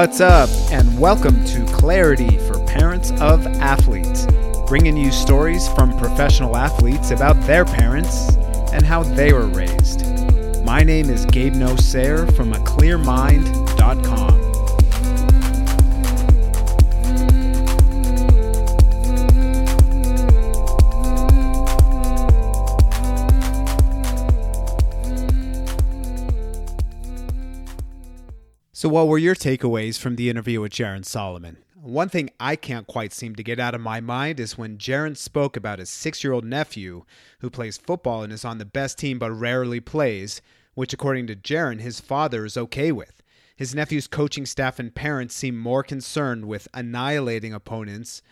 What's up, and welcome to Clarity for Parents of Athletes, bringing you stories from professional athletes about their parents and how they were raised. My name is Gabe Nosair from aclearmind.com. So, what were your takeaways from the interview with Jaron Solomon? One thing I can't quite seem to get out of my mind is when Jaron spoke about his six year old nephew who plays football and is on the best team but rarely plays, which, according to Jaron, his father is okay with. His nephew's coaching staff and parents seem more concerned with annihilating opponents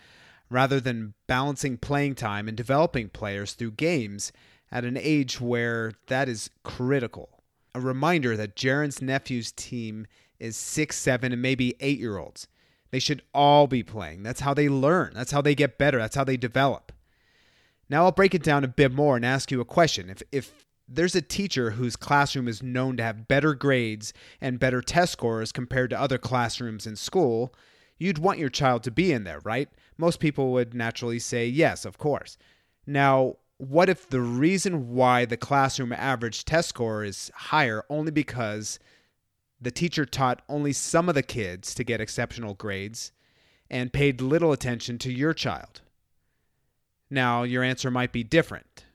rather than balancing playing time and developing players through games at an age where that is critical. A reminder that Jaron's nephew's team is six, seven, and maybe eight year olds. They should all be playing. That's how they learn. That's how they get better. That's how they develop. Now I'll break it down a bit more and ask you a question. If if there's a teacher whose classroom is known to have better grades and better test scores compared to other classrooms in school, you'd want your child to be in there, right? Most people would naturally say yes, of course. Now, what if the reason why the classroom average test score is higher only because the teacher taught only some of the kids to get exceptional grades and paid little attention to your child. Now, your answer might be different.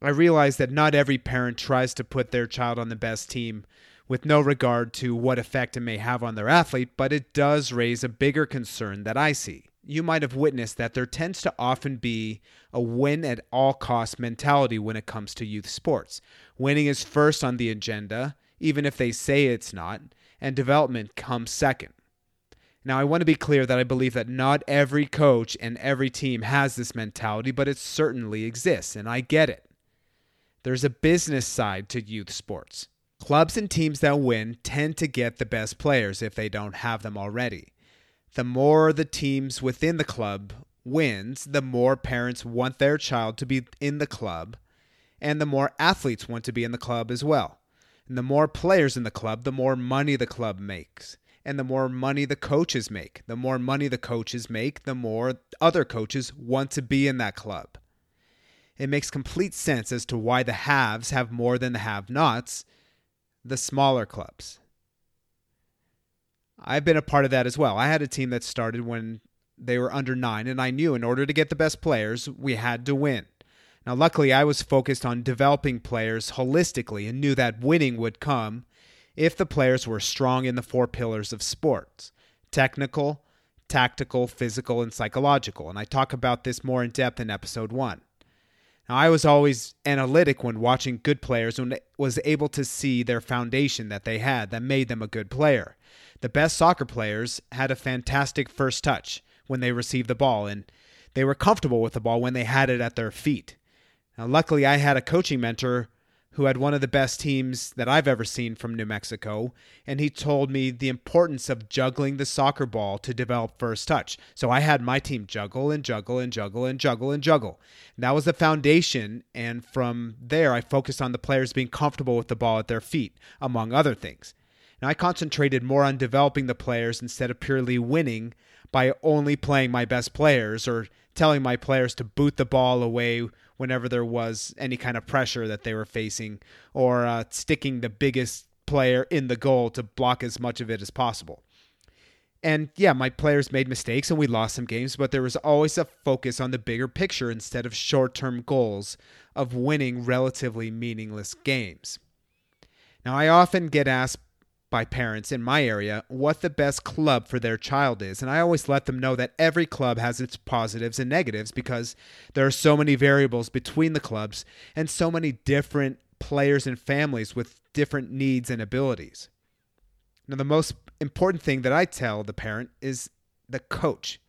I realize that not every parent tries to put their child on the best team with no regard to what effect it may have on their athlete, but it does raise a bigger concern that I see. You might have witnessed that there tends to often be a win at all cost mentality when it comes to youth sports. Winning is first on the agenda, even if they say it's not, and development comes second. Now, I want to be clear that I believe that not every coach and every team has this mentality, but it certainly exists, and I get it. There's a business side to youth sports. Clubs and teams that win tend to get the best players if they don't have them already. The more the teams within the club wins, the more parents want their child to be in the club, and the more athletes want to be in the club as well. And the more players in the club, the more money the club makes. And the more money the coaches make. The more money the coaches make, the more other coaches want to be in that club. It makes complete sense as to why the haves have more than the have nots, the smaller clubs. I've been a part of that as well. I had a team that started when they were under nine, and I knew in order to get the best players, we had to win. Now, luckily, I was focused on developing players holistically and knew that winning would come if the players were strong in the four pillars of sports technical, tactical, physical, and psychological. And I talk about this more in depth in episode one. Now, I was always analytic when watching good players and was able to see their foundation that they had that made them a good player. The best soccer players had a fantastic first touch when they received the ball, and they were comfortable with the ball when they had it at their feet. Luckily, I had a coaching mentor who had one of the best teams that I've ever seen from New Mexico, and he told me the importance of juggling the soccer ball to develop first touch. So I had my team juggle and juggle and juggle and juggle and juggle. And that was the foundation, and from there, I focused on the players being comfortable with the ball at their feet, among other things. Now, I concentrated more on developing the players instead of purely winning by only playing my best players or telling my players to boot the ball away whenever there was any kind of pressure that they were facing, or uh, sticking the biggest player in the goal to block as much of it as possible. And yeah, my players made mistakes and we lost some games, but there was always a focus on the bigger picture instead of short term goals of winning relatively meaningless games. Now, I often get asked by parents in my area what the best club for their child is. And I always let them know that every club has its positives and negatives because there are so many variables between the clubs and so many different players and families with different needs and abilities. Now, the most important thing that I tell the parent is the coach.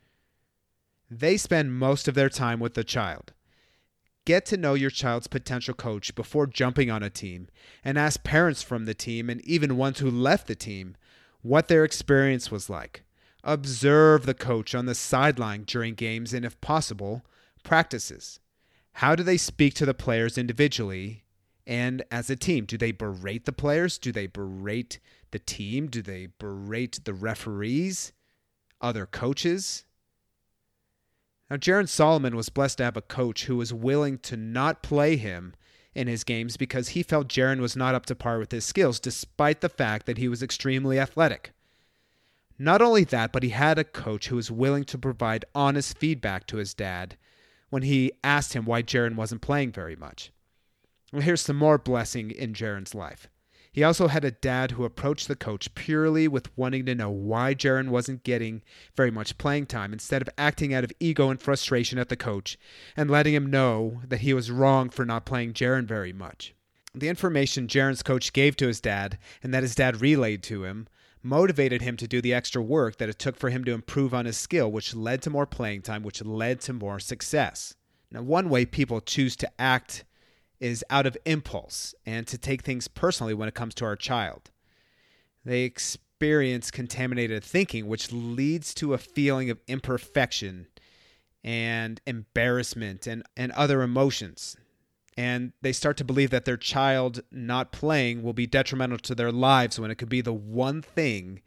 They spend most of their time with the child. Get to know your child's potential coach before jumping on a team and ask parents from the team and even ones who left the team what their experience was like. Observe the coach on the sideline during games and, if possible, practices. How do they speak to the players individually and as a team? Do they berate the players? Do they berate the team? Do they berate the referees, other coaches? Now, Jaren Solomon was blessed to have a coach who was willing to not play him in his games because he felt Jaren was not up to par with his skills, despite the fact that he was extremely athletic. Not only that, but he had a coach who was willing to provide honest feedback to his dad when he asked him why Jaren wasn't playing very much. Well, here's some more blessing in Jaren's life. He also had a dad who approached the coach purely with wanting to know why Jaren wasn't getting very much playing time instead of acting out of ego and frustration at the coach and letting him know that he was wrong for not playing Jaren very much. The information Jaren's coach gave to his dad and that his dad relayed to him motivated him to do the extra work that it took for him to improve on his skill, which led to more playing time, which led to more success. Now, one way people choose to act is out of impulse and to take things personally when it comes to our child. They experience contaminated thinking, which leads to a feeling of imperfection and embarrassment and, and other emotions and they start to believe that their child not playing will be detrimental to their lives when it could be the one thing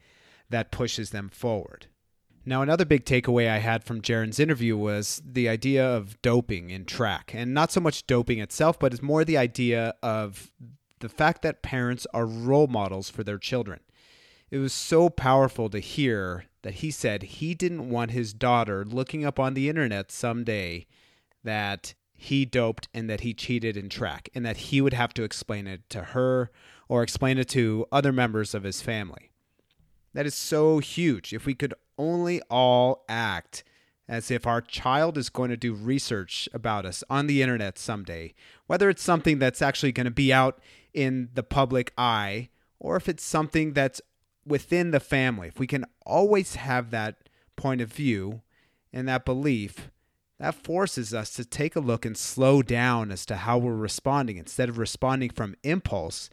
that pushes them forward. Now, another big takeaway I had from Jaren's interview was the idea of doping in track, and not so much doping itself, but it's more the idea of the fact that parents are role models for their children. It was so powerful to hear that he said he didn't want his daughter looking up on the internet someday that he doped and that he cheated in track and that he would have to explain it to her or explain it to other members of his family. That is so huge. If we could only all act as if our child is going to do research about us on the internet someday, whether it's something that's actually going to be out in the public eye or if it's something that's within the family, if we can always have that point of view and that belief, that forces us to take a look and slow down as to how we're responding. Instead of responding from impulse,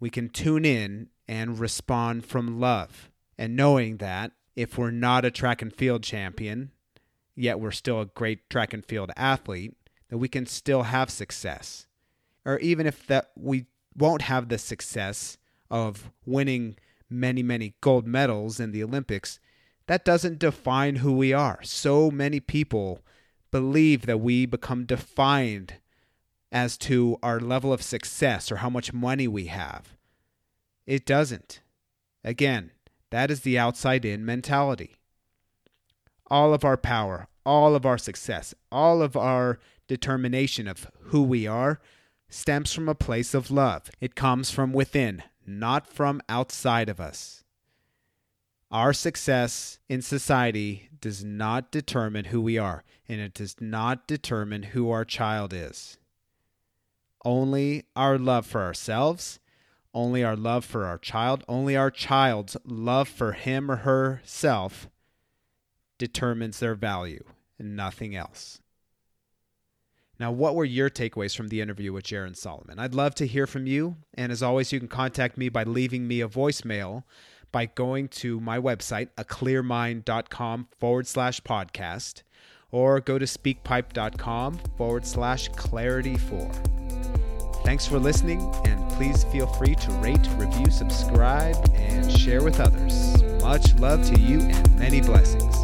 we can tune in and respond from love. And knowing that if we're not a track and field champion, yet we're still a great track and field athlete, that we can still have success. Or even if that we won't have the success of winning many, many gold medals in the Olympics, that doesn't define who we are. So many people believe that we become defined as to our level of success or how much money we have. It doesn't. Again, that is the outside in mentality. All of our power, all of our success, all of our determination of who we are stems from a place of love. It comes from within, not from outside of us. Our success in society does not determine who we are, and it does not determine who our child is. Only our love for ourselves, only our love for our child, only our child's love for him or herself determines their value, and nothing else. Now, what were your takeaways from the interview with Jaren Solomon? I'd love to hear from you. And as always, you can contact me by leaving me a voicemail by going to my website, aclearmind.com forward slash podcast, or go to speakpipe.com forward slash clarity four. Thanks for listening, and please feel free to rate, review, subscribe, and share with others. Much love to you and many blessings.